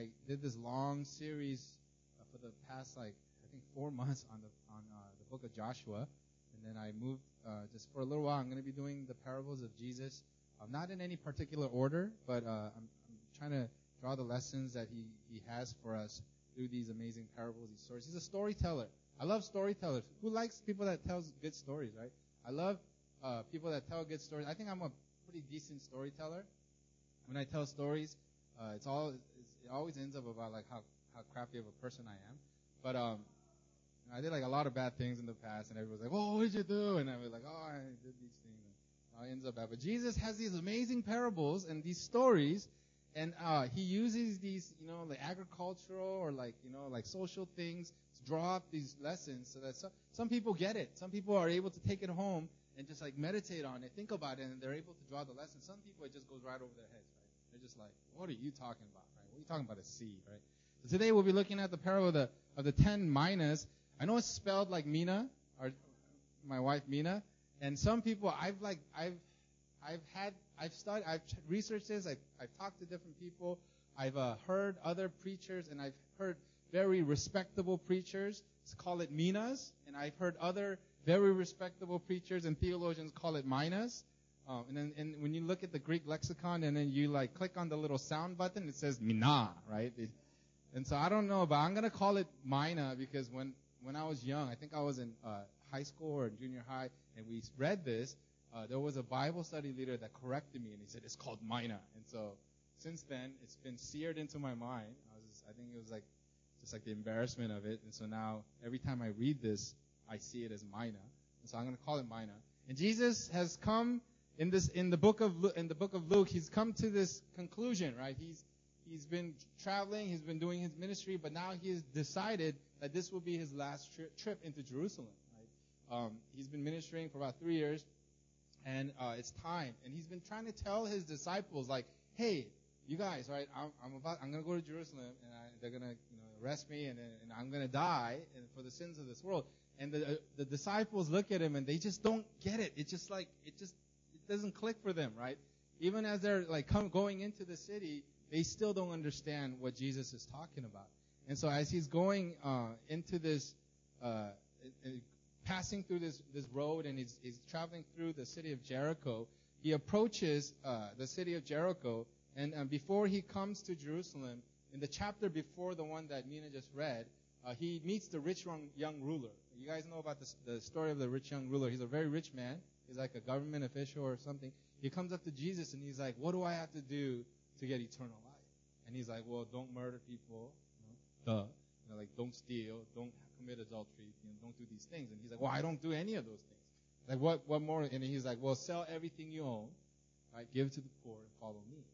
I did this long series uh, for the past like I think four months on the on uh, the book of Joshua, and then I moved uh, just for a little while. I'm going to be doing the parables of Jesus, uh, not in any particular order, but uh, I'm, I'm trying to draw the lessons that he he has for us through these amazing parables, these stories. He's a storyteller. I love storytellers. Who likes people that tells good stories, right? I love uh, people that tell good stories. I think I'm a pretty decent storyteller. When I tell stories, it's all it always ends up about like how how crappy of a person I am. But um, I did like a lot of bad things in the past, and everyone's like, "Oh, what did you do?" And I was like, "Oh, I did these things." And it ends up bad. But Jesus has these amazing parables and these stories, and uh, he uses these, you know, like agricultural or like you know, like social things to draw up these lessons, so that some some people get it. Some people are able to take it home and just like meditate on it, think about it, and they're able to draw the lesson. Some people it just goes right over their heads, right? They're just like, "What are you talking about?" Right? What are you talking about? A right? So today we'll be looking at the parable of the of the ten minas. I know it's spelled like Mina, or my wife Mina, and some people I've like I've I've had I've studied I've researched this. I've I've talked to different people. I've uh, heard other preachers, and I've heard very respectable preachers call it minas, and I've heard other very respectable preachers and theologians call it minas. Um, and then and when you look at the Greek lexicon, and then you like click on the little sound button, it says mina, right? It, and so I don't know, but I'm gonna call it mina because when when I was young, I think I was in uh, high school or junior high, and we read this. Uh, there was a Bible study leader that corrected me, and he said it's called mina. And so since then, it's been seared into my mind. I was, just, I think it was like just like the embarrassment of it. And so now every time I read this, I see it as mina. And so I'm going to call it mina. And Jesus has come in this in the book of in the book of Luke. He's come to this conclusion, right? He's he's been traveling, he's been doing his ministry, but now he has decided that this will be his last tri- trip into Jerusalem. Right? Um, he's been ministering for about three years, and uh, it's time. And he's been trying to tell his disciples, like, hey, you guys, right? I'm, I'm about, I'm gonna go to Jerusalem, and I, they're gonna, you know, arrest me, and, and I'm gonna die for the sins of this world. And the, uh, the disciples look at him, and they just don't get it. It's just like it just doesn't click for them, right? Even as they're like come, going into the city, they still don't understand what Jesus is talking about. And so as he's going uh, into this, uh, passing through this this road, and he's, he's traveling through the city of Jericho, he approaches uh, the city of Jericho, and uh, before he comes to Jerusalem, in the chapter before the one that Mina just read, uh, he meets the rich young, young ruler. You guys know about the story of the rich young ruler. He's a very rich man. He's like a government official or something. He comes up to Jesus and he's like, "What do I have to do to get eternal life?" And he's like, "Well, don't murder people, you know, duh. You know, like don't steal, don't commit adultery, you know, don't do these things." And he's like, "Well, I don't do any of those things." Like what? What more? And he's like, "Well, sell everything you own, right? Give it to the poor and follow me."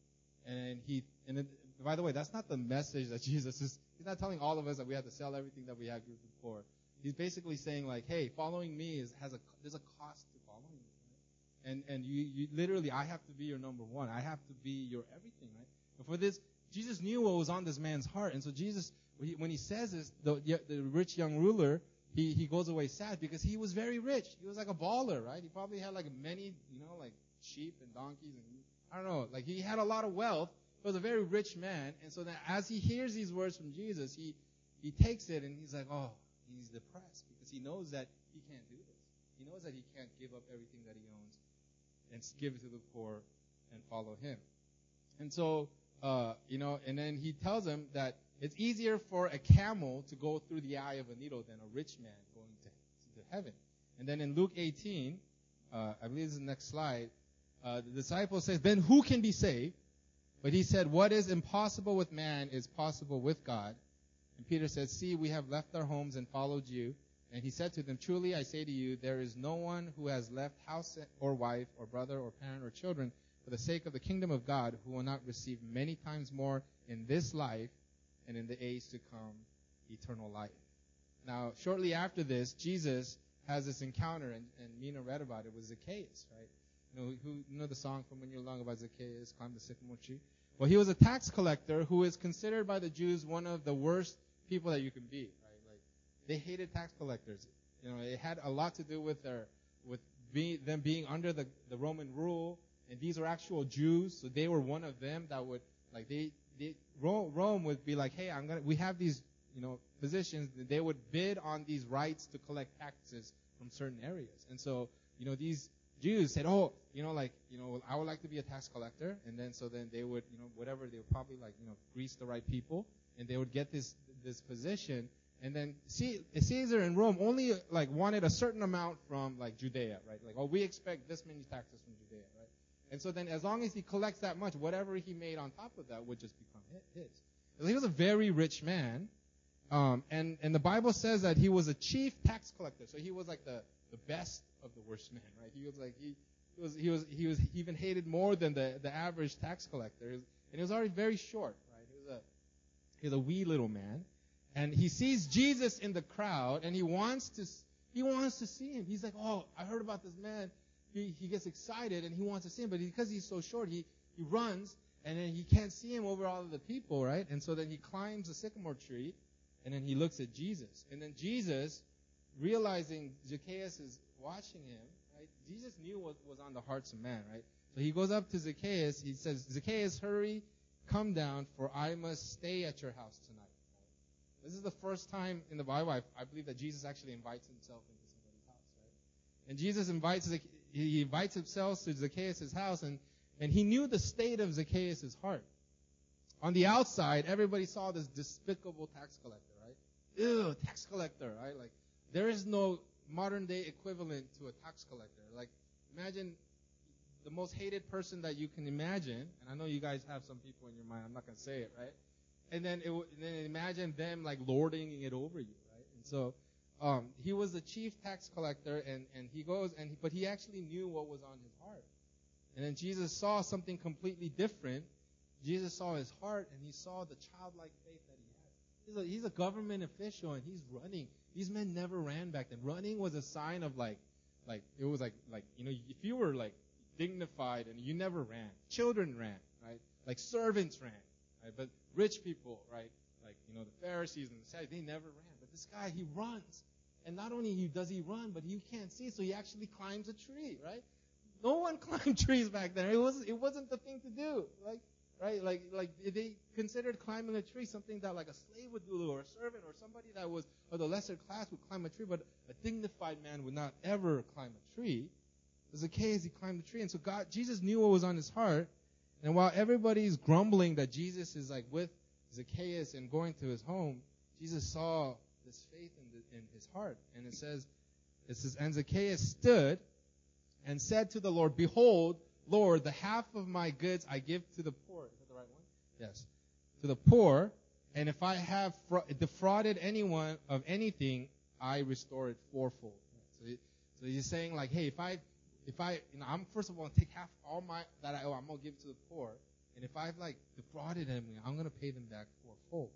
And he, and it, by the way, that's not the message that Jesus is. He's not telling all of us that we have to sell everything that we have to the poor. He's basically saying like, hey, following me is has a there's a cost to following me, right? And and you you literally I have to be your number one. I have to be your everything, right? And for this, Jesus knew what was on this man's heart, and so Jesus, when he, says this, the the rich young ruler, he he goes away sad because he was very rich. He was like a baller, right? He probably had like many, you know, like sheep and donkeys and I don't know, like he had a lot of wealth. He was a very rich man, and so that as he hears these words from Jesus, he he takes it and he's like, oh, he's depressed because he knows that he can't do this. He knows that he can't give up everything that he owns and give to the poor and follow him. And so, uh, you know, and then he tells him that it's easier for a camel to go through the eye of a needle than a rich man going to, to heaven. And then in Luke 18, uh, I believe this is the next slide, uh, the disciple says, then who can be saved? But he said, what is impossible with man is possible with God. And Peter said, see, we have left our homes and followed you. And he said to them, truly I say to you, there is no one who has left house or wife or brother or parent or children for the sake of the kingdom of God who will not receive many times more in this life and in the age to come eternal life. Now, shortly after this, Jesus has this encounter, and, and Mina read about it, with Zacchaeus, right? You know, who, you know the song from When You're long about Zacchaeus, climb the sycamore tree? Well, he was a tax collector who is considered by the Jews one of the worst people that you can be, they hated tax collectors. You know, it had a lot to do with their, with them being under the, the Roman rule, and these were actual Jews, so they were one of them that would, like, they, the, Rome would be like, hey, I'm gonna, we have these, you know, positions. They would bid on these rights to collect taxes from certain areas. And so, you know, these Jews said, oh, you know, like, you know, I would like to be a tax collector. And then, so then they would, you know, whatever, they would probably like, you know, grease the right people. And they would get this, this position. And then Caesar in Rome only like wanted a certain amount from like Judea, right? Like, oh, we expect this many taxes from Judea, right? And so then as long as he collects that much, whatever he made on top of that would just become his. He was a very rich man. Um, and, and the Bible says that he was a chief tax collector. So he was like the, the best of the worst men, right? He was like, he, he was, he was, he was even hated more than the, the average tax collector. And he was already very short, right? He was a, he was a wee little man. And he sees Jesus in the crowd and he wants to, he wants to see him. He's like, oh, I heard about this man. He, he gets excited and he wants to see him, but because he's so short, he, he runs and then he can't see him over all of the people, right? And so then he climbs a sycamore tree and then he looks at Jesus. And then Jesus, realizing Zacchaeus is watching him, right? Jesus knew what was on the hearts of man, right? So he goes up to Zacchaeus. He says, Zacchaeus, hurry, come down, for I must stay at your house tonight. This is the first time in the Bible I, I believe that Jesus actually invites himself into somebody's house, right? And Jesus invites he invites himself to Zacchaeus' house, and and he knew the state of Zacchaeus' heart. On the outside, everybody saw this despicable tax collector, right? Ew, tax collector, right? Like there is no modern day equivalent to a tax collector. Like imagine the most hated person that you can imagine, and I know you guys have some people in your mind. I'm not gonna say it, right? And then it, and then imagine them like lording it over you, right? And so um, he was the chief tax collector, and and he goes and he, but he actually knew what was on his heart. And then Jesus saw something completely different. Jesus saw his heart, and he saw the childlike faith that he had. He's a, he's a government official, and he's running. These men never ran back then. Running was a sign of like, like it was like like you know if you were like dignified and you never ran. Children ran, right? Like servants ran, right? But rich people, right? Like, you know, the Pharisees and the Sadducees, they never ran. But this guy, he runs. And not only does he run, but you can't see, so he actually climbs a tree, right? No one climbed trees back then. It was it wasn't the thing to do. Like right? Like like they considered climbing a tree something that like a slave would do or a servant or somebody that was of the lesser class would climb a tree, but a dignified man would not ever climb a tree. Zacchaeus, he climbed the tree. And so God Jesus knew what was on his heart, and while everybody's grumbling that Jesus is like with Zacchaeus and going to his home, Jesus saw this faith in, the, in his heart. And it says, it says, and Zacchaeus stood and said to the Lord, Behold, Lord, the half of my goods I give to the poor. Is that the right one? Yes. To the poor. And if I have defrauded anyone of anything, I restore it fourfold. So, he, so he's saying like, hey, if I if I, you know, I'm first of all take half all my that I owe, I'm gonna give to the poor, and if I've like defrauded them, I'm gonna pay them back fourfold.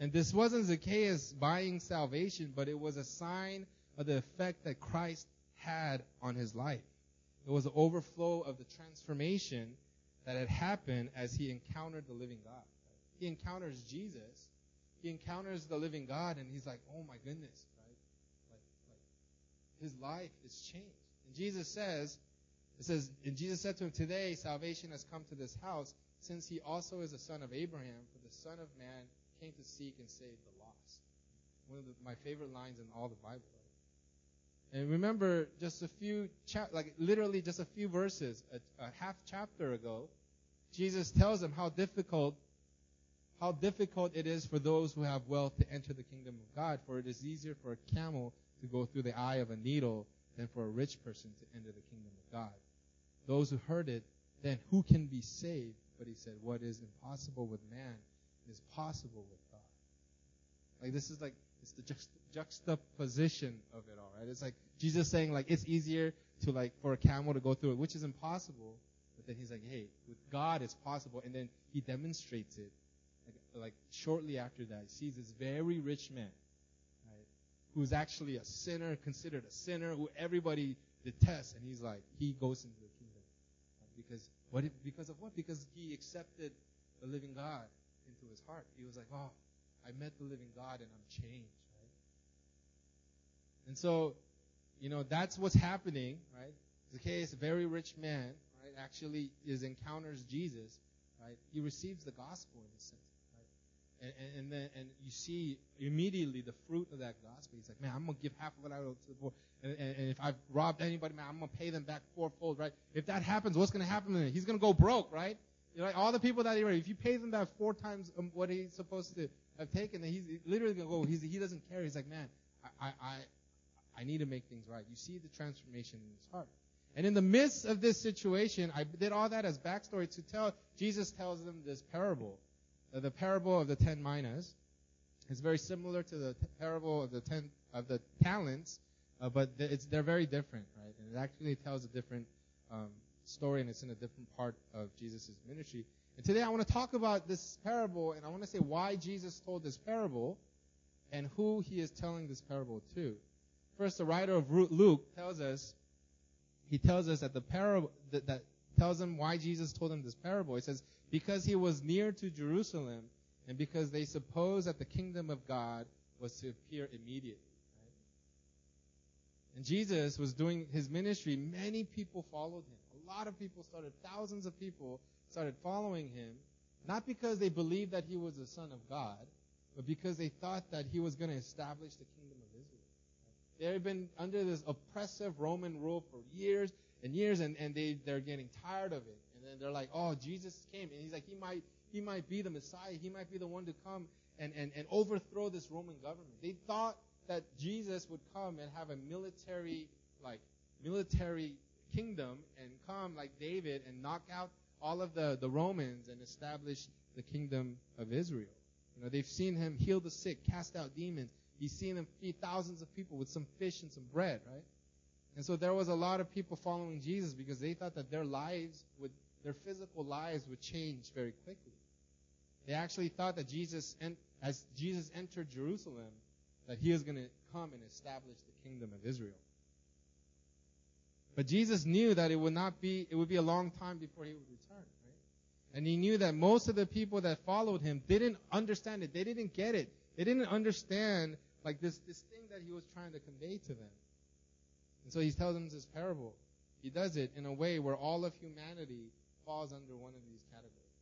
And this wasn't Zacchaeus buying salvation, but it was a sign of the effect that Christ had on his life. It was an overflow of the transformation that had happened as he encountered the living God. He encounters Jesus. He encounters the living God, and he's like, "Oh my goodness!" Right? Like, like his life is changed. And Jesus says, it says, and Jesus said to him, Today salvation has come to this house, since he also is a son of Abraham, for the Son of Man came to seek and save the lost. One of the, my favorite lines in all the Bible. And remember, just a few, cha- like literally just a few verses, a, a half chapter ago, Jesus tells them how difficult, how difficult it is for those who have wealth to enter the kingdom of God. For it is easier for a camel to go through the eye of a needle than for a rich person to enter the kingdom of God. Those who heard it, then who can be saved? But he said, what is impossible with man is possible with God. Like this is like, it's the juxtaposition of it all, right? It's like Jesus saying like, it's easier to like, for a camel to go through it, which is impossible. But then he's like, hey, with God it's possible. And then he demonstrates it. Like, like shortly after that, he sees this very rich man who's actually a sinner, considered a sinner, who everybody detests, and he's like, he goes into the kingdom. Because what? Because of what? Because he accepted the living God into his heart. He was like, oh, I met the living God and I'm changed, right? And so, you know, that's what's happening, right? Zacchaeus, a very rich man, right, actually is encounters Jesus, right? He receives the gospel in a sense? And, and, then and you see immediately the fruit of that gospel. He's like, man, I'm gonna give half of what I owe to the poor, and, and, and if I've robbed anybody, man, I'm gonna pay them back fourfold, right? If that happens, what's gonna happen to him? He's gonna go broke, right? You know, like all the people that he if you pay them back four times um, what he's supposed to have taken, then he's literally gonna go. He's, he doesn't care. He's like, man, I, I, I need to make things right. You see the transformation in his heart. And in the midst of this situation, I did all that as backstory to tell, Jesus tells them this parable. Uh, the parable of the ten minas is very similar to the parable of the ten, of the talents, uh, but it's, they're very different, right? And it actually tells a different, um, story and it's in a different part of Jesus' ministry. And today I want to talk about this parable and I want to say why Jesus told this parable and who he is telling this parable to. First, the writer of Luke tells us he tells us that the parable that, that tells him why Jesus told him this parable. He says, because he was near to Jerusalem and because they supposed that the kingdom of God was to appear immediately. Right? And Jesus was doing his ministry. Many people followed him. A lot of people started, thousands of people started following him, not because they believed that he was the son of God, but because they thought that he was going to establish the kingdom of Israel. They had been under this oppressive Roman rule for years and years, and, and they, they're getting tired of it. And they're like, oh, Jesus came. And he's like, he might, he might be the Messiah. He might be the one to come and, and, and overthrow this Roman government. They thought that Jesus would come and have a military, like, military kingdom and come like David and knock out all of the, the Romans and establish the kingdom of Israel. You know, they've seen him heal the sick, cast out demons, He's seen him feed thousands of people with some fish and some bread, right? And so there was a lot of people following Jesus because they thought that their lives would, their physical lives would change very quickly. They actually thought that Jesus, as Jesus entered Jerusalem, that he was going to come and establish the kingdom of Israel. But Jesus knew that it would not be, it would be a long time before he would return, right? And he knew that most of the people that followed him didn't understand it. They didn't get it. They didn't understand like this, this thing that he was trying to convey to them. And so he tells them this parable. He does it in a way where all of humanity falls under one of these categories.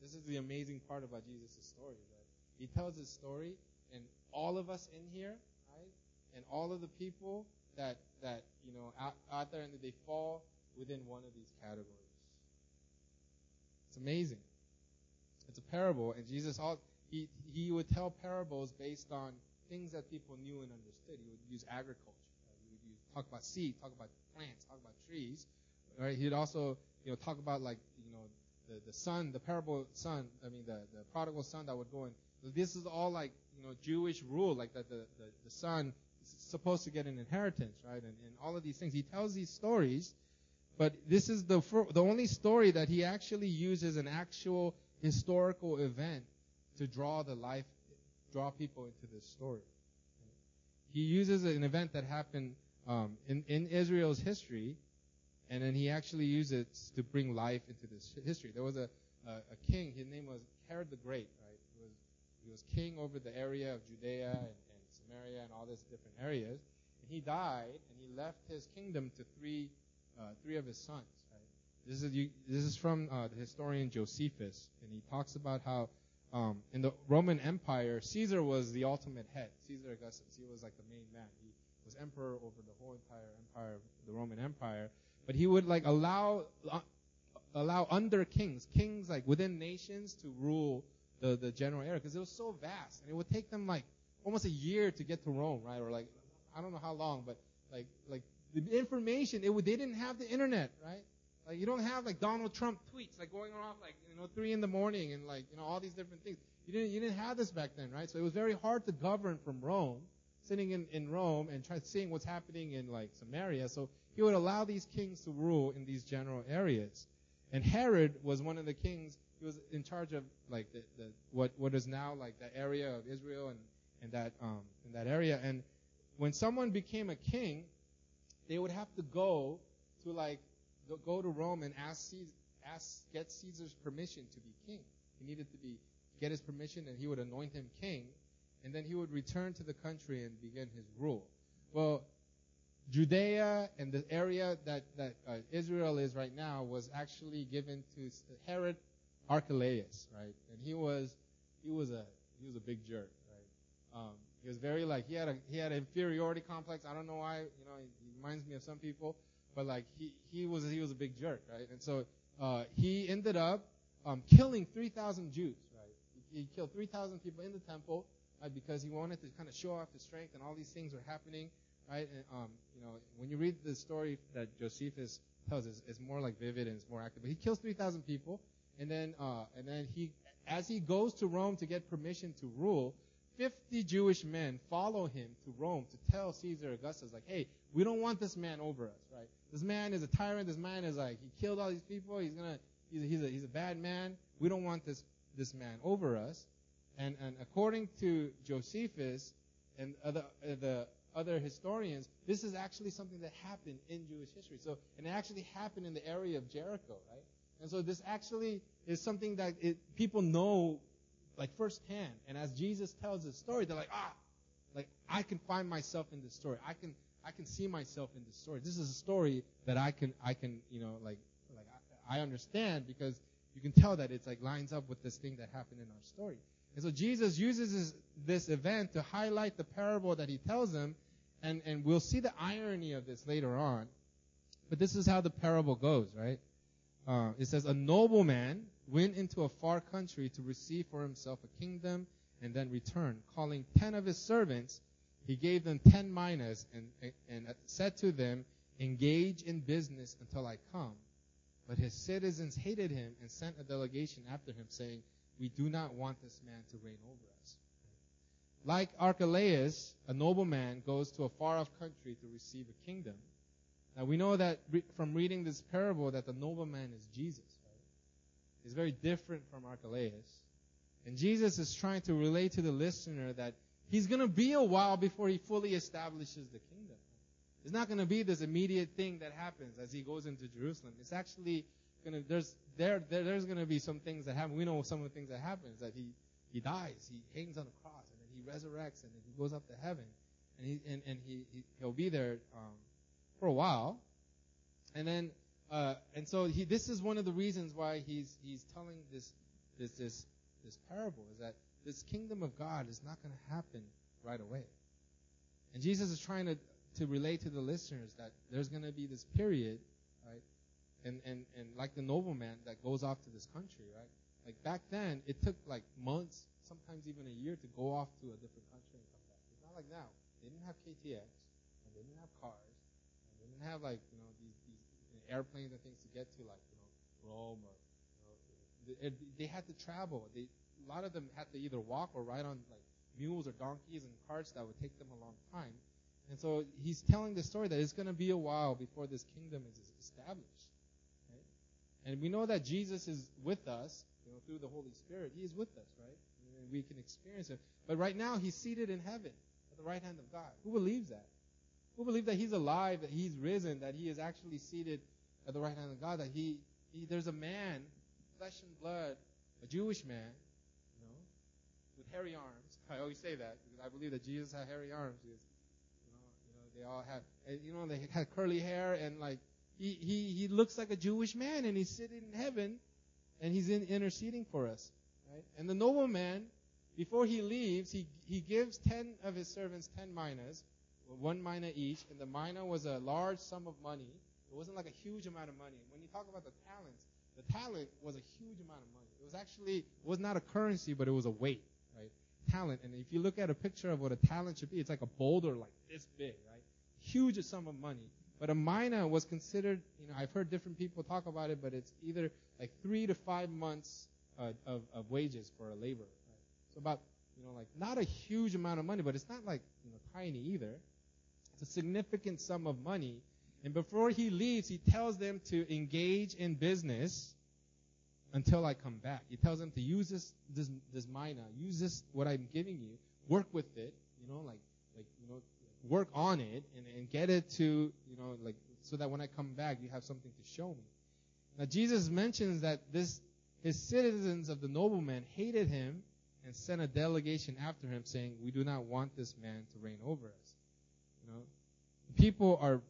This is the amazing part about Jesus' story, right? He tells his story, and all of us in here, right? And all of the people that, that, you know, out, out there, and they fall within one of these categories. It's amazing. It's a parable, and Jesus, all, he, he would tell parables based on things that people knew and understood. He would use agriculture. Right? He would use, talk about seed, talk about plants, talk about trees. Right? He'd also, you know, talk about like, you know, the, the son, the parable son, I mean, the, the prodigal son that would go in. This is all like, you know, Jewish rule, like that the, the, the son is supposed to get an inheritance, right? And, and all of these things. He tells these stories, but this is the, the only story that he actually uses an actual historical event to draw the life draw people into this story. He uses an event that happened um, in, in Israel's history, and then he actually uses it to bring life into this history. There was a, a, a king, his name was Herod the Great, right? He was, he was king over the area of Judea and, and Samaria and all these different areas. And he died, and he left his kingdom to three, uh, three of his sons, right? This is, this is from uh, the historian Josephus, and he talks about how um, in the Roman Empire, Caesar was the ultimate head. Caesar Augustus, he was like the main man. He was emperor over the whole entire empire, the Roman Empire. But he would like allow uh, allow under kings, kings like within nations, to rule the the general area because it was so vast, and it would take them like almost a year to get to Rome, right? Or like I don't know how long, but like like the information, it would they didn't have the internet, right? Like you don't have like Donald Trump tweets like going off like you know three in the morning and like you know all these different things. You didn't you didn't have this back then, right? So it was very hard to govern from Rome, sitting in, in Rome and try seeing what's happening in like Samaria. So he would allow these kings to rule in these general areas. And Herod was one of the kings. He was in charge of like the, the what what is now like the area of Israel and and that um in that area. And when someone became a king, they would have to go to like go to Rome and ask, Caesar, ask, get Caesar's permission to be king. He needed to be, get his permission and he would anoint him king. And then he would return to the country and begin his rule. Well, Judea and the area that, that uh, Israel is right now was actually given to Herod Archelaus, right? And he was he was a he was a big jerk, right? Um, he was very like he had a he had an inferiority complex. I don't know why, you know, he, reminds me of some people, but like he he was he was a big jerk, right? And so uh, he ended up um, killing 3,000 Jews, right? He, he killed 3,000 people in the temple right, because he wanted to kind of show off his strength, and all these things were happening, right? And um, you know, when you read the story that Josephus tells us, it's more like vivid and it's more active. But he kills 3,000 people, and then uh, and then he, as he goes to Rome to get permission to rule, 50 Jewish men follow him to Rome to tell Caesar Augustus, like, hey, we don't want this man over us, right? This man is a tyrant. This man is like, he killed all these people. He's gonna, he's a, he's a, he's a bad man. We don't want this, this man over us. And, and according to Josephus and other, uh, the other historians, this is actually something that happened in Jewish history. So, and it actually happened in the area of Jericho, right? And so this actually is something that it, people know like firsthand. And as Jesus tells the story, they're like, ah, like I can find myself in this story. I can I can see myself in this story. This is a story that I can I can you know like like I, I understand because you can tell that it's like lines up with this thing that happened in our story. And so Jesus uses this, this event to highlight the parable that he tells them, and, and we'll see the irony of this later on. But this is how the parable goes, right? Uh, it says, A nobleman went into a far country to receive for himself a kingdom and then return. Calling ten of his servants, he gave them ten minas and, and said to them, Engage in business until I come. But his citizens hated him and sent a delegation after him, saying, We do not want this man to reign over us. Like Archelaus, a nobleman goes to a far off country to receive a kingdom. Now we know that re- from reading this parable that the nobleman is Jesus is very different from Archelaus. And Jesus is trying to relate to the listener that he's going to be a while before he fully establishes the kingdom. It's not going to be this immediate thing that happens as he goes into Jerusalem. It's actually to, there's, there, there there's going to be some things that happen. We know some of the things that happen is that he, he dies, he hangs on the cross, and then he resurrects, and then he goes up to heaven. And he, and, and he, he, he'll be there, um, for a while. And then uh, and so he, this is one of the reasons why he's he's telling this this this this parable is that this kingdom of God is not going to happen right away. And Jesus is trying to to relate to the listeners that there's going to be this period? And and and like the nobleman that goes off to this country, right? Like back then, it took like months, sometimes even a year, to go off to a different country and come back. It's not like now. They didn't have KTX, and they didn't have cars, and they didn't have like you know these these airplanes and things to get to like you know Rome or you know, they, they had to travel. They a lot of them had to either walk or ride on like mules or donkeys and carts that would take them a long time. And so he's telling the story that it's going to be a while before this kingdom is established. And we know that Jesus is with us, you know, through the Holy Spirit. He is with us, right? And we can experience him. But right now, he's seated in heaven at the right hand of God. Who believes that? Who believes that he's alive, that he's risen, that he is actually seated at the right hand of God that he, he there's a man, flesh and blood, a Jewish man, you know, with hairy arms. I always say that because I believe that Jesus had hairy arms. Because, you know, you know, they all had, you know, they had curly hair and like he he he looks like a Jewish man and he's sitting in heaven and he's in, interceding for us, right? And the nobleman, before he leaves, he he gives ten of his servants ten minas, one mina each, and the mina was a large sum of money it wasn't like a huge amount of money. When you talk about the talents, the talent was a huge amount of money. It was actually it was not a currency, but it was a weight, right? Talent. And if you look at a picture of what a talent should be, it's like a boulder like this big, right? Huge sum of money. But a mina was considered, you know, I've heard different people talk about it, but it's either like three to five months uh, of, of wages for a laborer. Right? So about, you know, like not a huge amount of money, but it's not like, you know, tiny either. It's a significant sum of money and before he leaves, he tells them to engage in business until I come back. He tells them to use this this this mina, use this what I'm giving you, work with it, you know, like like you know, work on it and, and get it to you know like so that when I come back, you have something to show me. Now Jesus mentions that this his citizens of the nobleman hated him and sent a delegation after him saying, "We do not want this man to reign over us." You know, people are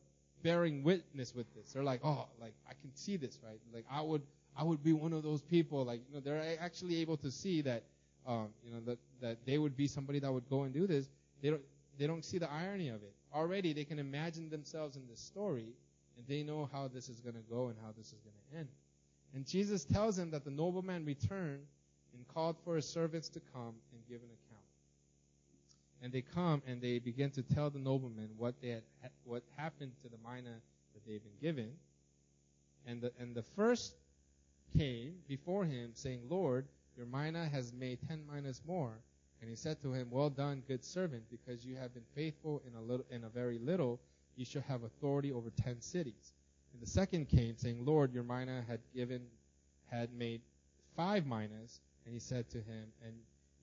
bearing witness with this. They're like, oh, like I can see this, right? Like I would, I would be one of those people. Like, you know, they're actually able to see that, um, you know, that, that they would be somebody that would go and do this. They don't, they don't see the irony of it. Already they can imagine themselves in this story and they know how this is going to go and how this is going to end. And Jesus tells them that the nobleman returned and called for his servants to come and give an account. And they come and they begin to tell the nobleman what they had, what happened to the mina that they've been given. And the, and the first came before him saying, Lord, your mina has made ten minas more. And he said to him, Well done, good servant, because you have been faithful in a little, in a very little, you shall have authority over ten cities. And the second came, saying, Lord, your mina had given, had made five minas. And he said to him, And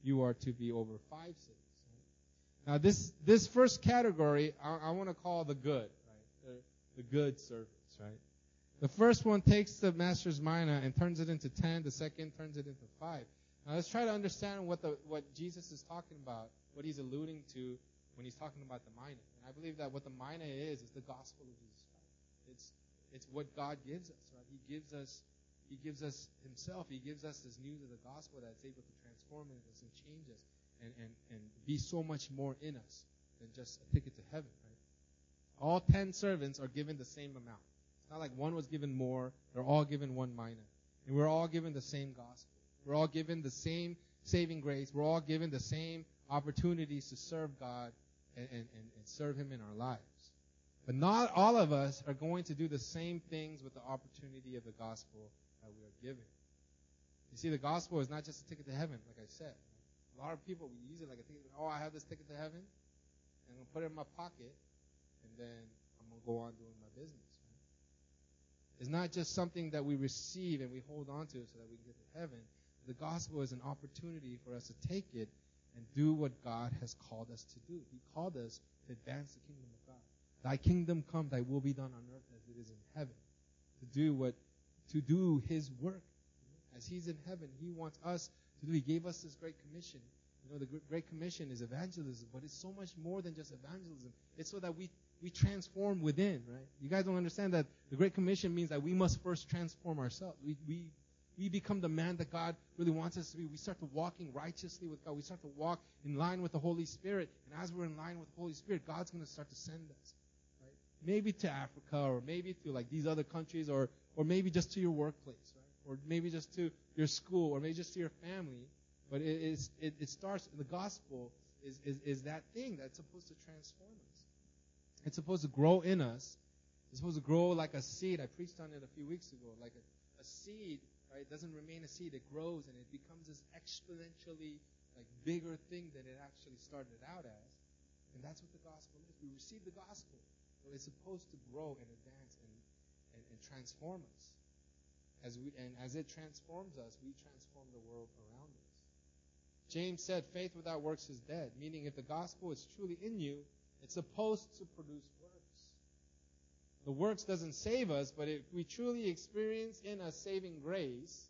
you are to be over five cities. Now this this first category, I, I want to call the good, right? The, the good servants, right? The first one takes the master's mina and turns it into ten. The second turns it into five. Now let's try to understand what the what Jesus is talking about, what he's alluding to when he's talking about the mina. And I believe that what the mina is is the gospel of Jesus Christ. It's it's what God gives us, right? He gives us He gives us Himself. He gives us this news of the gospel that's able to transform us and change us and, and, and be so much more in us than just a ticket to heaven, right? All ten servants are given the same amount. It's not like one was given more. They're all given one mina. And we're all given the same gospel. We're all given the same saving grace. We're all given the same opportunities to serve God and, and, and, serve Him in our lives. But not all of us are going to do the same things with the opportunity of the gospel that we are given. You see, the gospel is not just a ticket to heaven, like I said. A lot of people we use it like a ticket. Oh, I have this ticket to heaven, and I'm gonna put it in my pocket, and then I'm gonna go on doing my business. Right? It's not just something that we receive and we hold on to so that we can get to heaven. The gospel is an opportunity for us to take it and do what God has called us to do. He called us to advance the kingdom of God. Thy kingdom come, thy will be done on earth as it is in heaven. To do what, to do his work. As he's in heaven, he wants us to do. He gave us this great commission. You know, the Great Commission is evangelism, but it's so much more than just evangelism. It's so that we, we transform within, right? You guys don't understand that the Great Commission means that we must first transform ourselves. We, we, we become the man that God really wants us to be. We start to walking righteously with God. We start to walk in line with the Holy Spirit. And as we're in line with the Holy Spirit, God's going to start to send us. Right? Maybe to Africa or maybe to like these other countries or, or maybe just to your workplace, right? Or maybe just to your school or maybe just to your family. But it, is, it, it starts, the gospel is, is, is that thing that's supposed to transform us. It's supposed to grow in us. It's supposed to grow like a seed. I preached on it a few weeks ago. Like a, a seed, right? It doesn't remain a seed. It grows and it becomes this exponentially like bigger thing than it actually started out as. And that's what the gospel is. We receive the gospel. but it's supposed to grow and advance and, and, and transform us. As we, and as it transforms us, we transform the world around us. James said, faith without works is dead, meaning if the gospel is truly in you, it's supposed to produce. The works doesn't save us, but if we truly experience in us saving grace,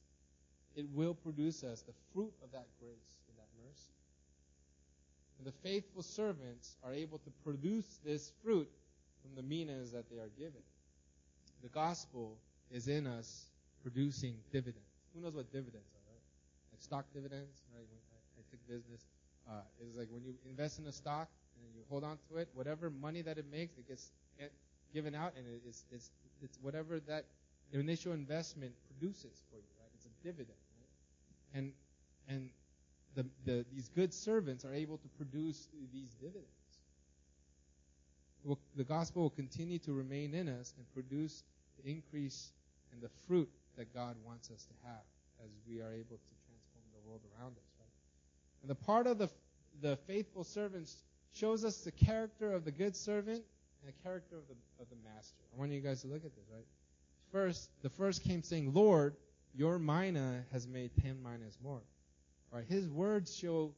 it will produce us the fruit of that grace and that mercy. And the faithful servants are able to produce this fruit from the minas that they are given. The gospel is in us producing dividends. Who knows what dividends are, right? Like stock dividends, right? When I, I took business, uh, it's like when you invest in a stock and you hold on to it, whatever money that it makes, it gets given out, and it's it's it's whatever that initial investment produces for you, right? It's a dividend, right? And and the, the these good servants are able to produce these dividends. Will, the gospel will continue to remain in us and produce the increase and the fruit that God wants us to have as we are able to transform the world around us, right? And the part of the the faithful servants shows us the character of the good servant and the character of the of the master. I want you guys to look at this, right? First, the first came saying, "Lord, your mina has made ten minas more." Right? his words show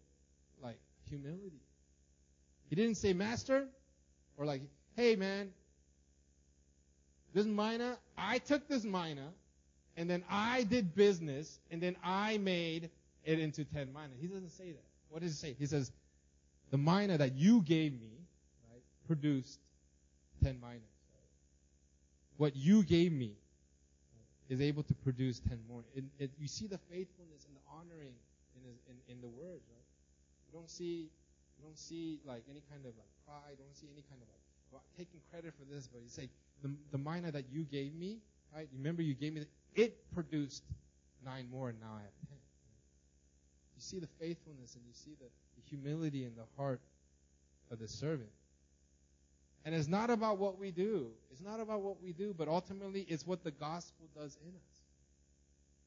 like humility. He didn't say, "Master," or like, "Hey, man, this mina, I took this mina, and then I did business, and then I made it into 10 mina. He doesn't say that. What does he say? He says, the mina that you gave me, right, produced 10 minas. What you gave me. is able to produce ten more. It, it, you see the faithfulness and the honoring in, his, in in the words, right? You don't see you don't see like any kind of like pride. You don't see any kind of like oh, well, taking credit for this, but you say the the mina that you gave me, right? Remember you gave me the, it produced nine more, and now I have ten. You see the faithfulness and you see the, the humility in the heart of the servant. And it's not about what we do. It's not about what we do, but ultimately it's what the gospel does in us.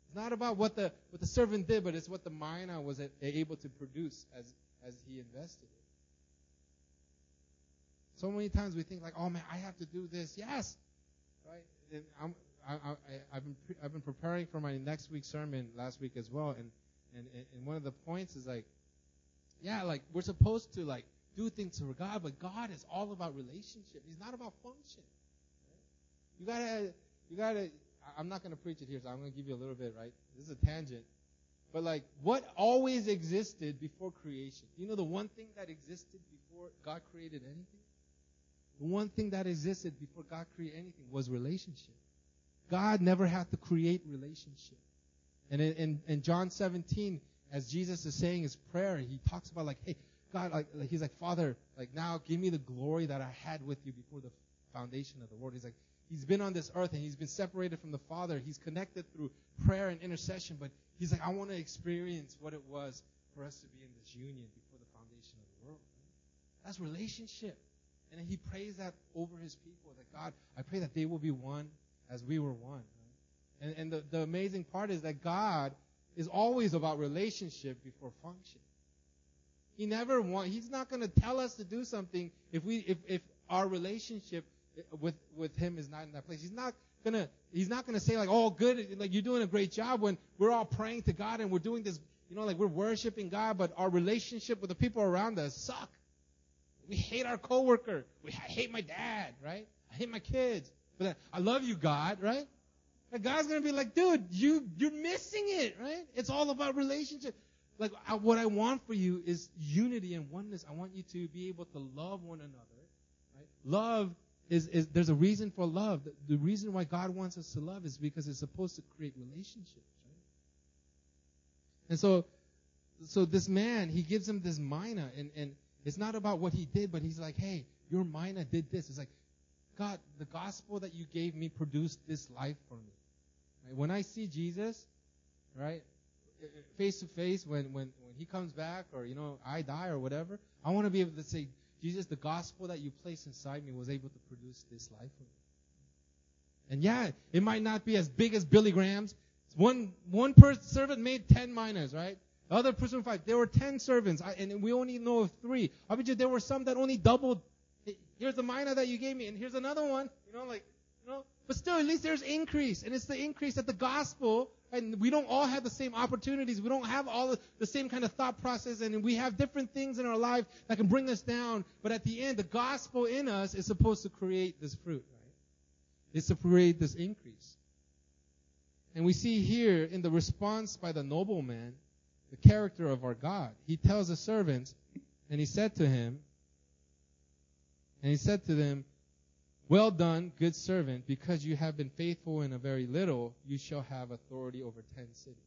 It's not about what the what the servant did, but it's what the mina was able to produce as as he invested it. So many times we think like, oh man, I have to do this. Yes, right. And I'm, I, I, I've been pre- I've been preparing for my next week's sermon last week as well, and and and one of the points is like, yeah, like we're supposed to like do things for God, but God is all about relationship. He's not about function. You gotta, you gotta. I'm not gonna preach it here, so I'm gonna give you a little bit, right? This is a tangent. But like, what always existed before creation? You know the one thing that existed before God created anything? The one thing that existed before God created anything was relationship. God never had to create relationship. And in, in, in John 17, as Jesus is saying his prayer, he talks about like, hey, God, like, like he's like, Father, like now give me the glory that I had with you before the foundation of the world. He's like, he's been on this earth and he's been separated from the Father. He's connected through prayer and intercession, but he's like, I want to experience what it was for us to be in this union before the foundation of the world. That's relationship. And he prays that over his people, that God, I pray that they will be one as we were one. And, and the, the amazing part is that God is always about relationship before function. He never want. He's not going to tell us to do something if we if if our relationship with with him is not in that place. He's not gonna he's not gonna say like, oh, good, like you're doing a great job when we're all praying to God and we're doing this, you know, like we're worshiping God, but our relationship with the people around us suck. We hate our coworker. We I hate my dad, right? I hate my kids, but I love you, God, right? And God's gonna be like, dude, you you're missing it, right? It's all about relationship like I, what I want for you is unity and oneness. I want you to be able to love one another. Right? Love is, is there's a reason for love. The, the, reason why God wants us to love is because it's supposed to create relationships. Right? And so, so this man he gives him this mina, and and it's not about what he did, but he's like, hey, your mina did this. It's like, God, the gospel that you gave me produced this life for me. Right? When I see Jesus, right, face to face when, when, when he comes back or, you know, I die or whatever, I want to be able to say, Jesus, the gospel that you placed inside me was able to produce this life for me. And yeah, it might not be as big as Billy Graham's. One, one per servant made 10 minas, right? The other person five. There were 10 servants, I, and we only know of three. I bet there were some that only doubled. Here's the mina that you gave me, and here's another one. You know, like, you know, but still, at least there's increase, and it's the increase that the gospel and we don't all have the same opportunities. We don't have all the, the same kind of thought process, and we have different things in our life that can bring us down. But at the end, the gospel in us is supposed to create this fruit, right? It's to create this increase. And we see here in the response by the nobleman, the character of our God. He tells the servants, and he said to him, and he said to them, well done, good servant, because you have been faithful in a very little, you shall have authority over ten cities.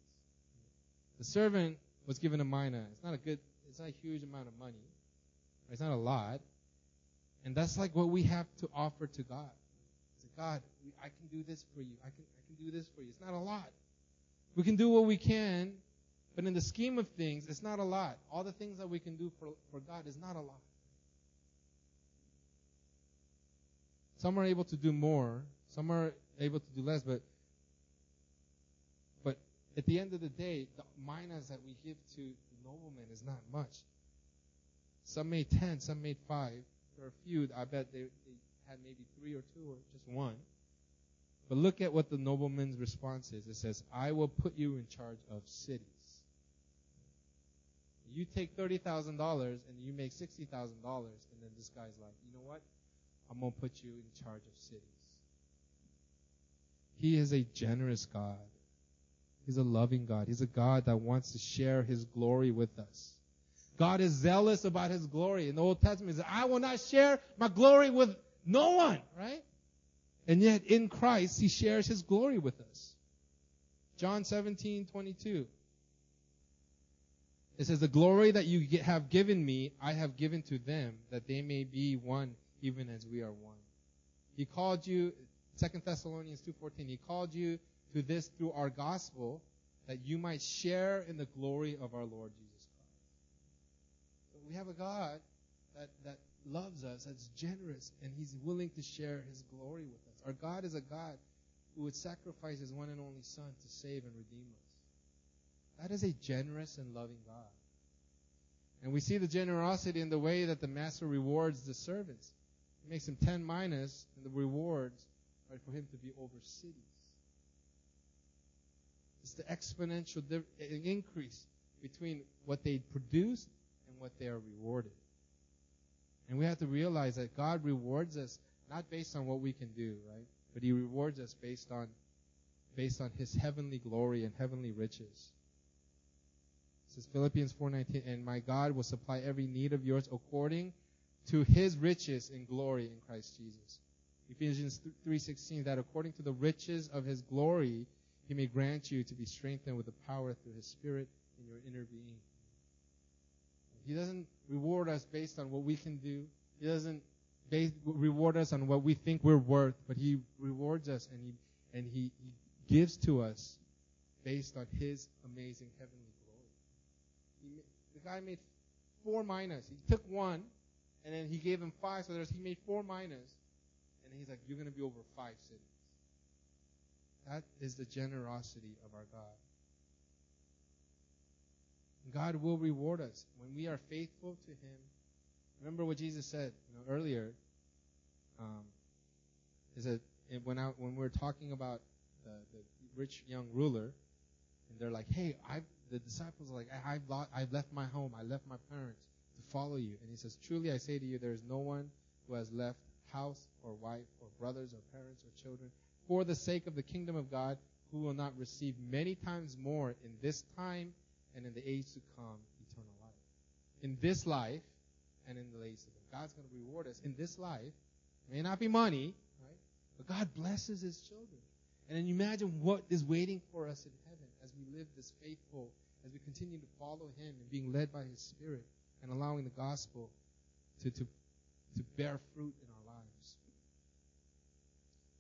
The servant was given a mina. It's not a good, it's not a huge amount of money. It's not a lot. And that's like what we have to offer to God. God, I can do this for you. I can, I can do this for you. It's not a lot. We can do what we can, but in the scheme of things, it's not a lot. All the things that we can do for, for God is not a lot. Some are able to do more. Some are able to do less. But but at the end of the day, the minas that we give to the nobleman is not much. Some made ten, some made five. There are a few. I bet they, they had maybe three or two or just one. But look at what the nobleman's response is. It says, "I will put you in charge of cities." You take thirty thousand dollars and you make sixty thousand dollars, and then this guy's like, "You know what? I'm going to put you in charge of cities. He is a generous God. He's a loving God. He's a God that wants to share His glory with us. God is zealous about His glory. In the Old Testament, He says, I will not share my glory with no one, right? And yet in Christ, He shares His glory with us. John 17, 22. It says, The glory that you have given me, I have given to them, that they may be one, even as we are one. He called you, 2 Thessalonians 2.14, He called you to this through our gospel, that you might share in the glory of our Lord Jesus Christ. So we have a God that, that loves us, that's generous, and He's willing to share His glory with us. Our God is a God who would sacrifice His one and only Son to save and redeem us. That is a generous and loving God. And we see the generosity in the way that the master rewards the servants. Makes him 10 and the rewards are for him to be over cities. It's the exponential increase between what they produce and what they are rewarded. And we have to realize that God rewards us not based on what we can do, right? But He rewards us based on based on His heavenly glory and heavenly riches says Philippians 4:19, and my God will supply every need of yours according to his riches in glory in Christ Jesus. Ephesians 3:16 that according to the riches of his glory he may grant you to be strengthened with the power through his spirit in your inner being. He doesn't reward us based on what we can do. He doesn't reward us on what we think we're worth, but he rewards us and he and he, he gives to us based on his amazing heavenly he, the guy made four minas. He took one, and then he gave him five. So there's, he made four and he's like, "You're going to be over five cities." That is the generosity of our God. God will reward us when we are faithful to Him. Remember what Jesus said you know, earlier. Um, is that when I, when we are talking about the, the rich young ruler, and they're like, "Hey, I've the disciples are like, I've, I've left my home, I left my parents to follow you. And he says, Truly I say to you, there is no one who has left house or wife or brothers or parents or children for the sake of the kingdom of God who will not receive many times more in this time and in the age to come eternal life. In this life and in the age to come. God's going to reward us in this life. It may not be money, right? But God blesses his children. And then imagine what is waiting for us in heaven as we live this faithful, as we continue to follow Him and being led by His Spirit and allowing the gospel to, to, to bear fruit in our lives.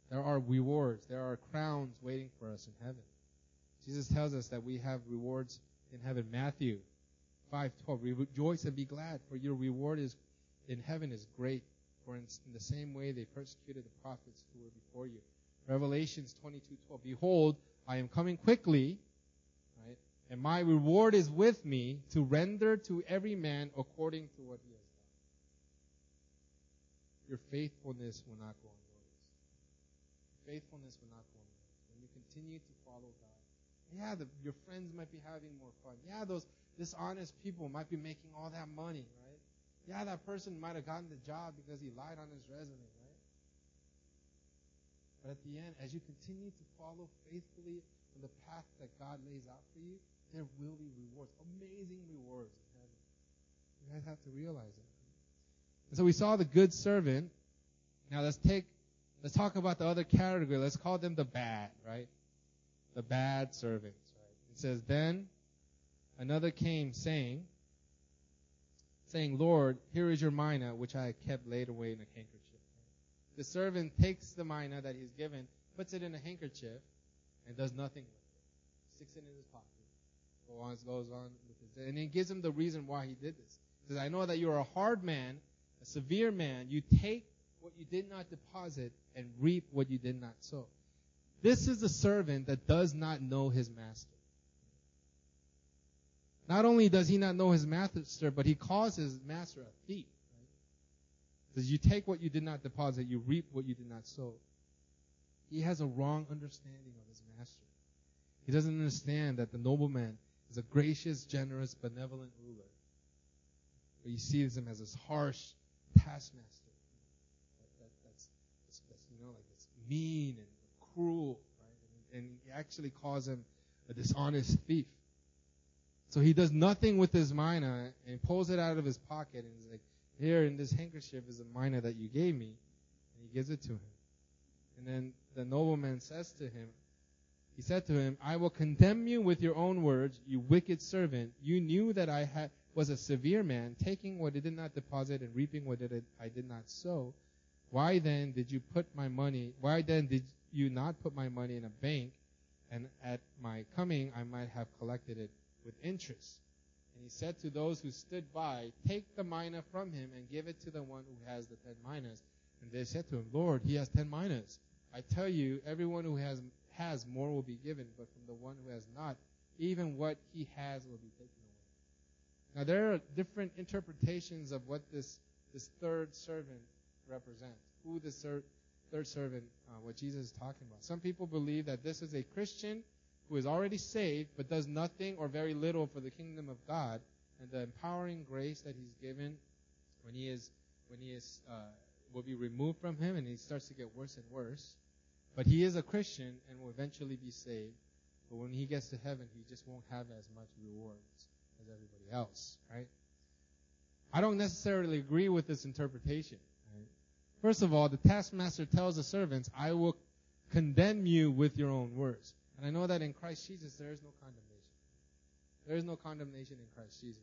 There are rewards, there are crowns waiting for us in heaven. Jesus tells us that we have rewards in heaven. Matthew 5:12 Rejoice and be glad for your reward is in heaven is great for in, in the same way they persecuted the prophets who were before you. Revelations 22:12 Behold I am coming quickly and my reward is with me to render to every man according to what he has done. Your faithfulness will not go unnoticed. Faithfulness will not go unnoticed. When you continue to follow God. Yeah, the, your friends might be having more fun. Yeah, those dishonest people might be making all that money, right? Yeah, that person might have gotten the job because he lied on his resume, right? But at the end, as you continue to follow faithfully in the path that God lays out for you, there will be rewards, amazing rewards in heaven. You guys have to realize it. And so we saw the good servant. Now let's take, let's talk about the other category. Let's call them the bad, right? The bad servants, right? It says, then another came saying, saying, Lord, here is your mina, which I kept laid away in a handkerchief. The servant takes the mina that he's given, puts it in a handkerchief, and does nothing with it. Sticks it in his pocket go on, goes on with this. And he gives him the reason why he did this. He says, I know that you're a hard man, a severe man. You take what you did not deposit and reap what you did not sow. This is a servant that does not know his master. Not only does he not know his master, but he calls his master a thief. Right? Says you take what you did not deposit, you reap what you did not sow. He has a wrong understanding of his master. He doesn't understand that the nobleman is a gracious, generous, benevolent ruler. But he sees him as this harsh taskmaster. That, that, that's, that's, that's, you know, like it's mean and cruel, right? And, and he actually calls him a dishonest thief. So he does nothing with his mina and pulls it out of his pocket and he's like, here in this handkerchief is a mina that you gave me. And he gives it to him. And then the nobleman says to him, He said to him, I will condemn you with your own words, you wicked servant. You knew that I had, was a severe man, taking what I did not deposit and reaping what I did not sow. Why then did you put my money, why then did you not put my money in a bank, and at my coming I might have collected it with interest? And he said to those who stood by, Take the mina from him and give it to the one who has the ten minas. And they said to him, Lord, he has ten minas. I tell you, everyone who has has more will be given, but from the one who has not, even what he has will be taken away. Now there are different interpretations of what this this third servant represents. Who the third servant, uh, what Jesus is talking about. Some people believe that this is a Christian who is already saved but does nothing or very little for the kingdom of God, and the empowering grace that He's given when He is when He is uh, will be removed from Him, and He starts to get worse and worse. But he is a Christian and will eventually be saved. But when he gets to heaven, he just won't have as much rewards as everybody else, right? I don't necessarily agree with this interpretation. Right? First of all, the taskmaster tells the servants, I will condemn you with your own words. And I know that in Christ Jesus there is no condemnation. There is no condemnation in Christ Jesus.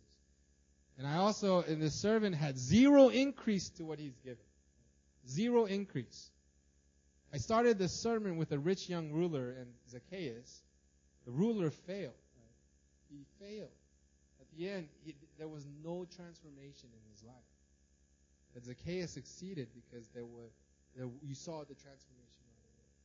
And I also, and the servant had zero increase to what he's given. Zero increase. I started the sermon with a rich young ruler and Zacchaeus. The ruler failed. Right? He failed. At the end, he, there was no transformation in his life. But Zacchaeus succeeded because there were, there, you saw the transformation.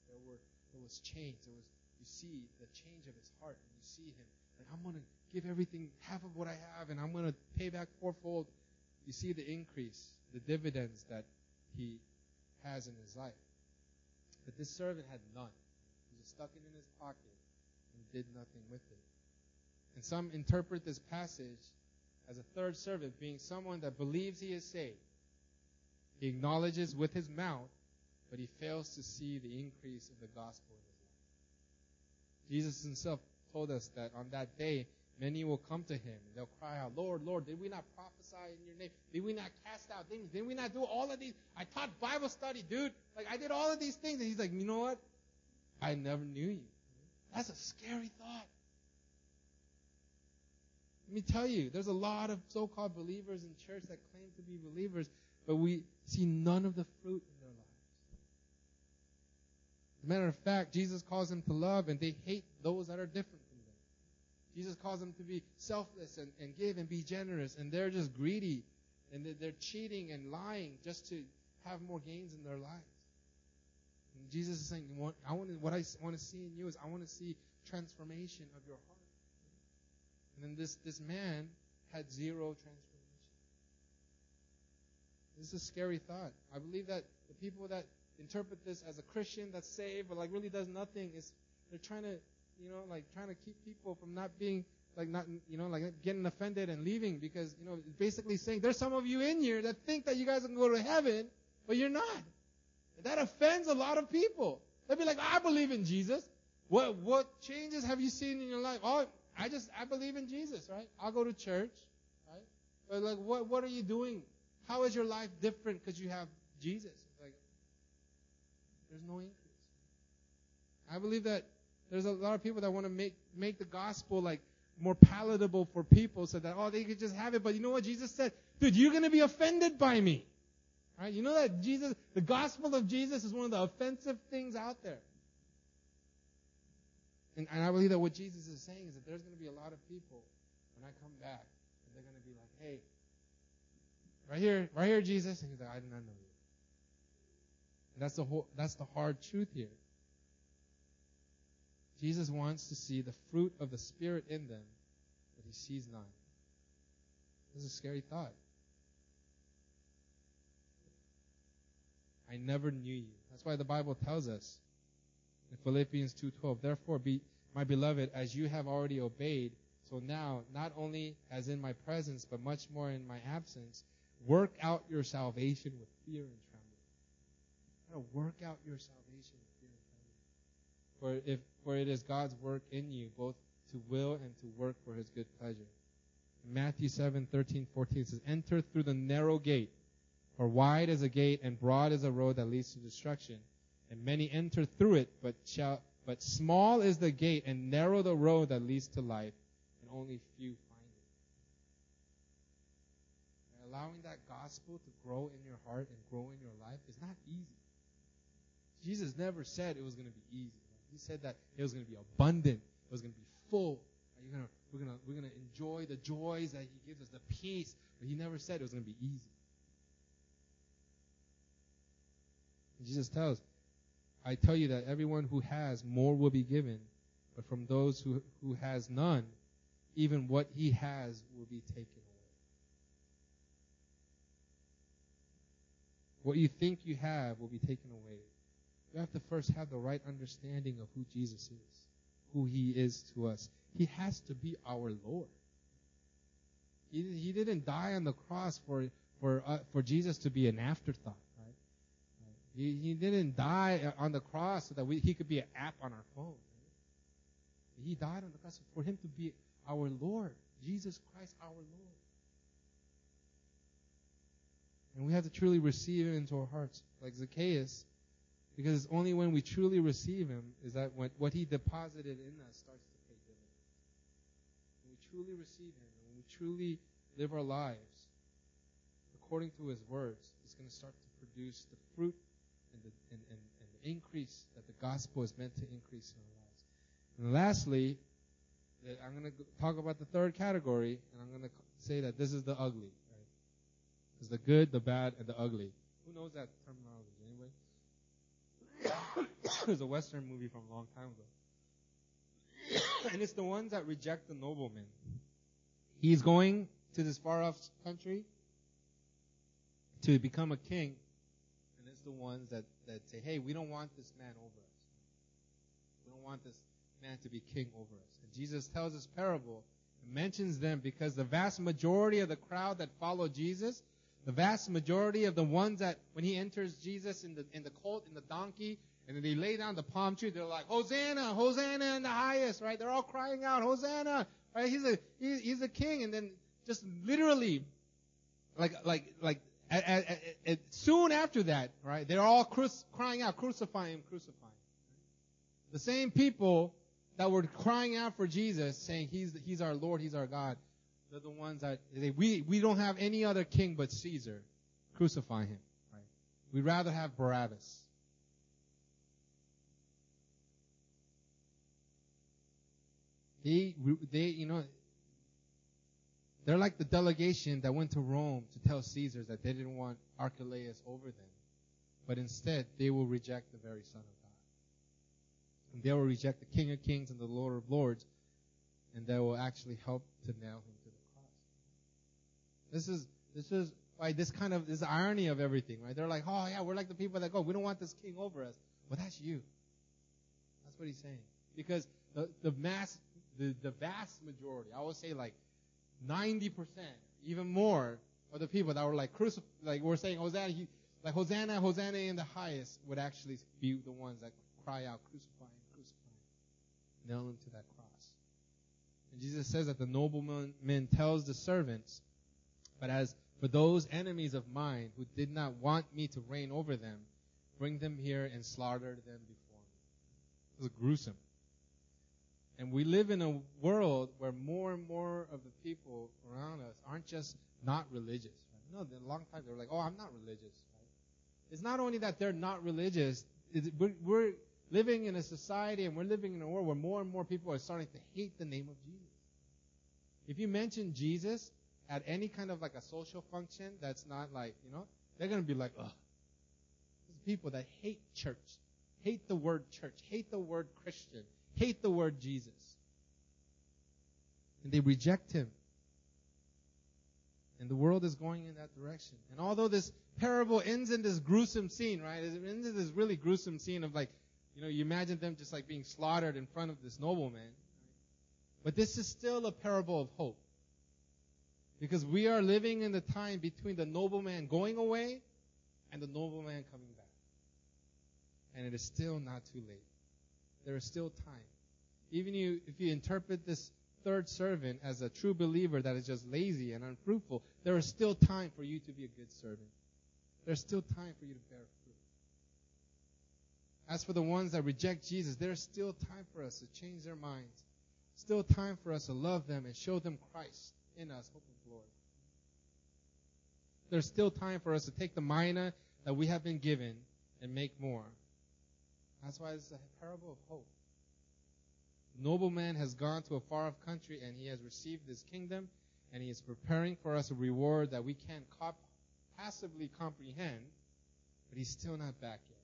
There were, there was change. There was, you see the change of his heart, and you see him like, I'm to give everything, half of what I have, and I'm to pay back fourfold. You see the increase, the dividends that he has in his life. But this servant had none. He just stuck it in his pocket and did nothing with it. And some interpret this passage as a third servant being someone that believes he is saved. He acknowledges with his mouth, but he fails to see the increase of the gospel in his life. Jesus himself told us that on that day, many will come to him. They'll cry out, Lord, Lord, did we not prophesy in your name? Did we not cast out demons? Did we not do all of these? I taught Bible study, dude. Like, I did all of these things. And he's like, you know what? I never knew you. That's a scary thought. Let me tell you, there's a lot of so-called believers in church that claim to be believers, but we see none of the fruit in their lives. As a matter of fact, Jesus calls them to love, and they hate those that are different. Jesus calls them to be selfless and, and give and be generous, and they're just greedy and they're cheating and lying just to have more gains in their lives. And Jesus is saying, I want to, what I want to see in you is I want to see transformation of your heart. And then this, this man had zero transformation. This is a scary thought. I believe that the people that interpret this as a Christian that's saved but like really does nothing is they're trying to you know, like trying to keep people from not being like not you know like getting offended and leaving because you know basically saying there's some of you in here that think that you guys can go to heaven but you're not. That offends a lot of people. They'll be like i believe in jesus. What what changes have you seen in your life? Oh i just i believe in jesus right? I'll go to church right? But like what what are you doing? How is your life different because you have jesus? Like there's no increase. I believe that there's a lot of people that want to make make the gospel like more palatable for people so that oh they could just have it. But you know what Jesus said? Dude, you're gonna be offended by me. Right? You know that Jesus the gospel of Jesus is one of the offensive things out there. And, and I believe that what Jesus is saying is that there's going to be a lot of people when I come back, and they're going to be like, "Hey, right here, right here, Jesus," and he's like, "I did not know you." And that's the whole. That's the hard truth here. Jesus wants to see the fruit of the Spirit in them, but he sees none. This is a scary thought. I never knew you. That's why the Bible tells us in Philippians 2:12, "Therefore be my beloved, as you have already obeyed, so now, not only as in my presence, but much more in my absence, work out your salvation with fear and trembling." To work out your salvation with fear and trembling. for if for it is God's work in you, both to will and to work for his good pleasure. Matthew 7, 13, 14 says, Enter through the narrow gate, for wide is a gate and broad is a road that leads to destruction, and many enter through it, but shall But small is the gate and narrow the road that leads to life, and only few find it. And allowing that gospel to grow in your heart and grow in your life is not easy. Jesus never said it was going to be easy. He said that it was going to be abundant. It was going to be full. Gonna, we're going to we're to enjoy the joys that He gives us, the peace. But He never said it was going to be easy. Jesus tells, I tell you that everyone who has more will be given, but from those who who has none, even what he has will be taken away. What you think you have will be taken away. You have to first have the right understanding of who Jesus is, who he is to us. He has to be our Lord. He, he didn't die on the cross for for uh, for Jesus to be an afterthought, right? He, he didn't die on the cross so that we, he could be an app on our phone. Right? He died on the cross for him to be our Lord, Jesus Christ, our Lord. And we have to truly receive him into our hearts, like Zacchaeus. Because it's only when we truly receive Him is that when what He deposited in us starts to pay dividends. When we truly receive Him, when we truly live our lives according to His words, it's going to start to produce the fruit and the, and, and, and the increase that the gospel is meant to increase in our lives. And lastly, I'm going to talk about the third category, and I'm going to say that this is the ugly. Right? There's the good, the bad, and the ugly. Who knows that terminology? There's a Western movie from a long time ago. and it's the ones that reject the nobleman. He's going to this far off country to become a king. And it's the ones that, that say, hey, we don't want this man over us. We don't want this man to be king over us. And Jesus tells this parable and mentions them because the vast majority of the crowd that followed Jesus the vast majority of the ones that when he enters Jesus in the in the colt in the donkey and then they lay down the palm tree, they're like Hosanna, Hosanna in the highest, right? They're all crying out Hosanna, right? He's a he, he's a king, and then just literally, like like like at, at, at, soon after that, right? They're all cru- crying out, crucify him, crucify him. The same people that were crying out for Jesus, saying he's he's our Lord, he's our God they're the ones that they, we we don't have any other king but Caesar. Crucify him. Right? We'd rather have Barabbas. They they you know they're like the delegation that went to Rome to tell Caesar that they didn't want Archelaus over them, but instead they will reject the very Son of God. And they will reject the King of Kings and the Lord of Lords, and they will actually help to nail him this is this is why this kind of this irony of everything, right? They're like, oh yeah, we're like the people that go, we don't want this king over us. Well, that's you. That's what he's saying. Because the the mass, the the vast majority, I would say like 90 percent, even more, of the people that were like crucif- like we're saying Hosanna, he, like Hosanna, Hosanna in the highest, would actually be the ones that cry out, crucify him, crucify him, nail him to that cross. And Jesus says that the nobleman tells the servants but as for those enemies of mine who did not want me to reign over them, bring them here and slaughter them before me. It was gruesome. And we live in a world where more and more of the people around us aren't just not religious. Right? No, a long time they were like, "Oh, I'm not religious." Right? It's not only that they're not religious. We're, we're living in a society and we're living in a world where more and more people are starting to hate the name of Jesus. If you mention Jesus, at any kind of like a social function that's not like, you know, they're going to be like, ugh. There's people that hate church, hate the word church, hate the word Christian, hate the word Jesus. And they reject him. And the world is going in that direction. And although this parable ends in this gruesome scene, right? It ends in this really gruesome scene of like, you know, you imagine them just like being slaughtered in front of this nobleman. But this is still a parable of hope. Because we are living in the time between the nobleman going away and the nobleman coming back. And it is still not too late. There is still time. Even you, if you interpret this third servant as a true believer that is just lazy and unfruitful, there is still time for you to be a good servant. There's still time for you to bear fruit. As for the ones that reject Jesus, there's still time for us to change their minds. Still time for us to love them and show them Christ in us, hope and glory. There's still time for us to take the mina that we have been given and make more. That's why it's a parable of hope. Nobleman has gone to a far off country and he has received this kingdom and he is preparing for us a reward that we can't cop- passively comprehend, but he's still not back yet.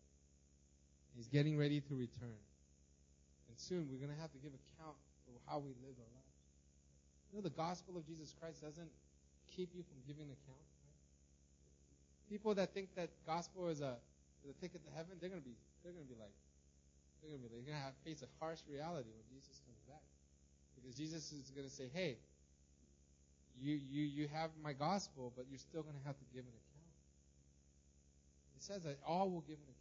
He's getting ready to return. And soon we're going to have to give account for how we live our the gospel of Jesus Christ doesn't keep you from giving an account. Right? People that think that gospel is a, is a ticket to heaven, they're to be, they're to be like, they're to be, they're going to have, face a harsh reality when Jesus comes back. Because Jesus is to say, hey, you, you, you have my gospel, but you're still to have to give an account. It says that all will give an account.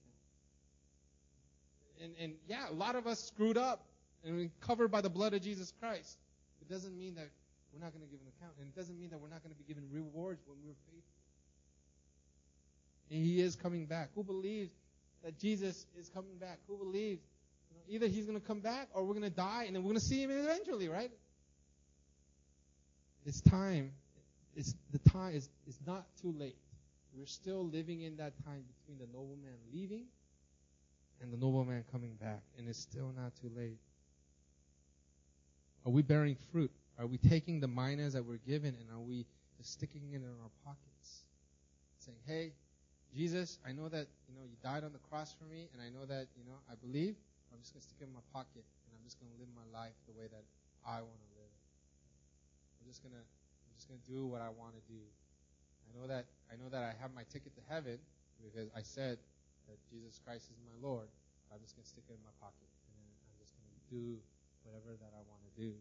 And, and yeah, a lot of us screwed up and covered by the blood of Jesus Christ. It doesn't mean that we're not going to give an account. And it doesn't mean that we're not going to be given rewards when we're faithful. And He is coming back. Who believes that Jesus is coming back? Who believes you know, either He's going to come back or we're going to die and then we're going to see Him eventually, right? It's time. It's the time is it's not too late. We're still living in that time between the nobleman leaving and the nobleman coming back, and it's still not too late. Are we bearing fruit? Are we taking the minas that we're given and are we just sticking it in our pockets? Saying, Hey, Jesus, I know that, you know, you died on the cross for me and I know that, you know, I believe. I'm just gonna stick it in my pocket and I'm just gonna live my life the way that I want to live. I'm just gonna I'm just gonna do what I want to do. I know that I know that I have my ticket to heaven because I said that Jesus Christ is my Lord. I'm just gonna stick it in my pocket and I'm just gonna do whatever that I want to do.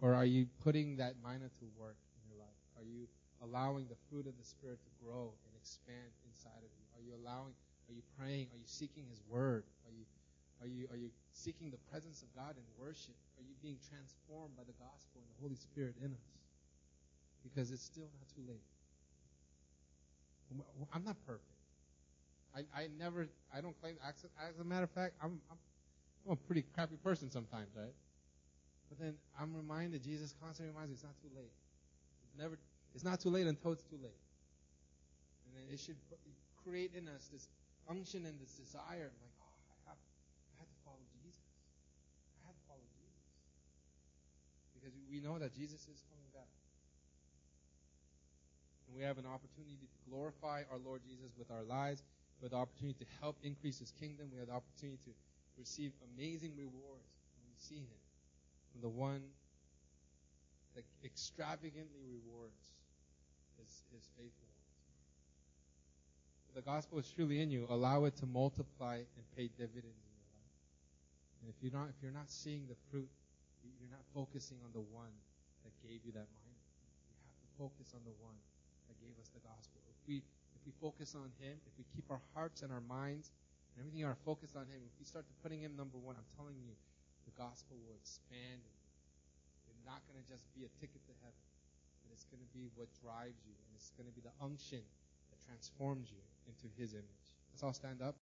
Or are you putting that mina to work in your life? Are you allowing the fruit of the Spirit to grow and expand inside of you? Are you allowing? Are you praying? Are you seeking His Word? Are you are you are you seeking the presence of God in worship? Are you being transformed by the gospel and the Holy Spirit in us? Because it's still not too late. I'm not perfect. I, I never I don't claim as a matter of fact I'm, I'm I'm a pretty crappy person sometimes, right? But then I'm reminded Jesus constantly reminds me it's not too late. It's never it's not too late until it's too late. And then it should create in us this unction and this desire like oh I have I have to follow Jesus. I have to follow Jesus. Because we know that Jesus is coming back. And we have an opportunity to glorify our Lord Jesus with our lives. We have the opportunity to help increase his kingdom. We have the opportunity to receive amazing rewards when we see him the one that extravagantly rewards his, his faithful. If the gospel is truly in you, allow it to multiply and pay dividends in your life. And if you're not, if you're not seeing the fruit, you're not focusing on the one that gave you that mina. You have to focus on the one that gave us the gospel. If we if we focus on him, if we keep our hearts and our minds and everything are focused on him, if we start to putting him number one, I'm telling you, the gospel will expand. It's not going to just be a ticket to heaven, but it's going to be what drives you, and it's going to be the unction that transforms you into his image. Let's all stand up.